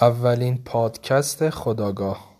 اولین پادکست خودآگاه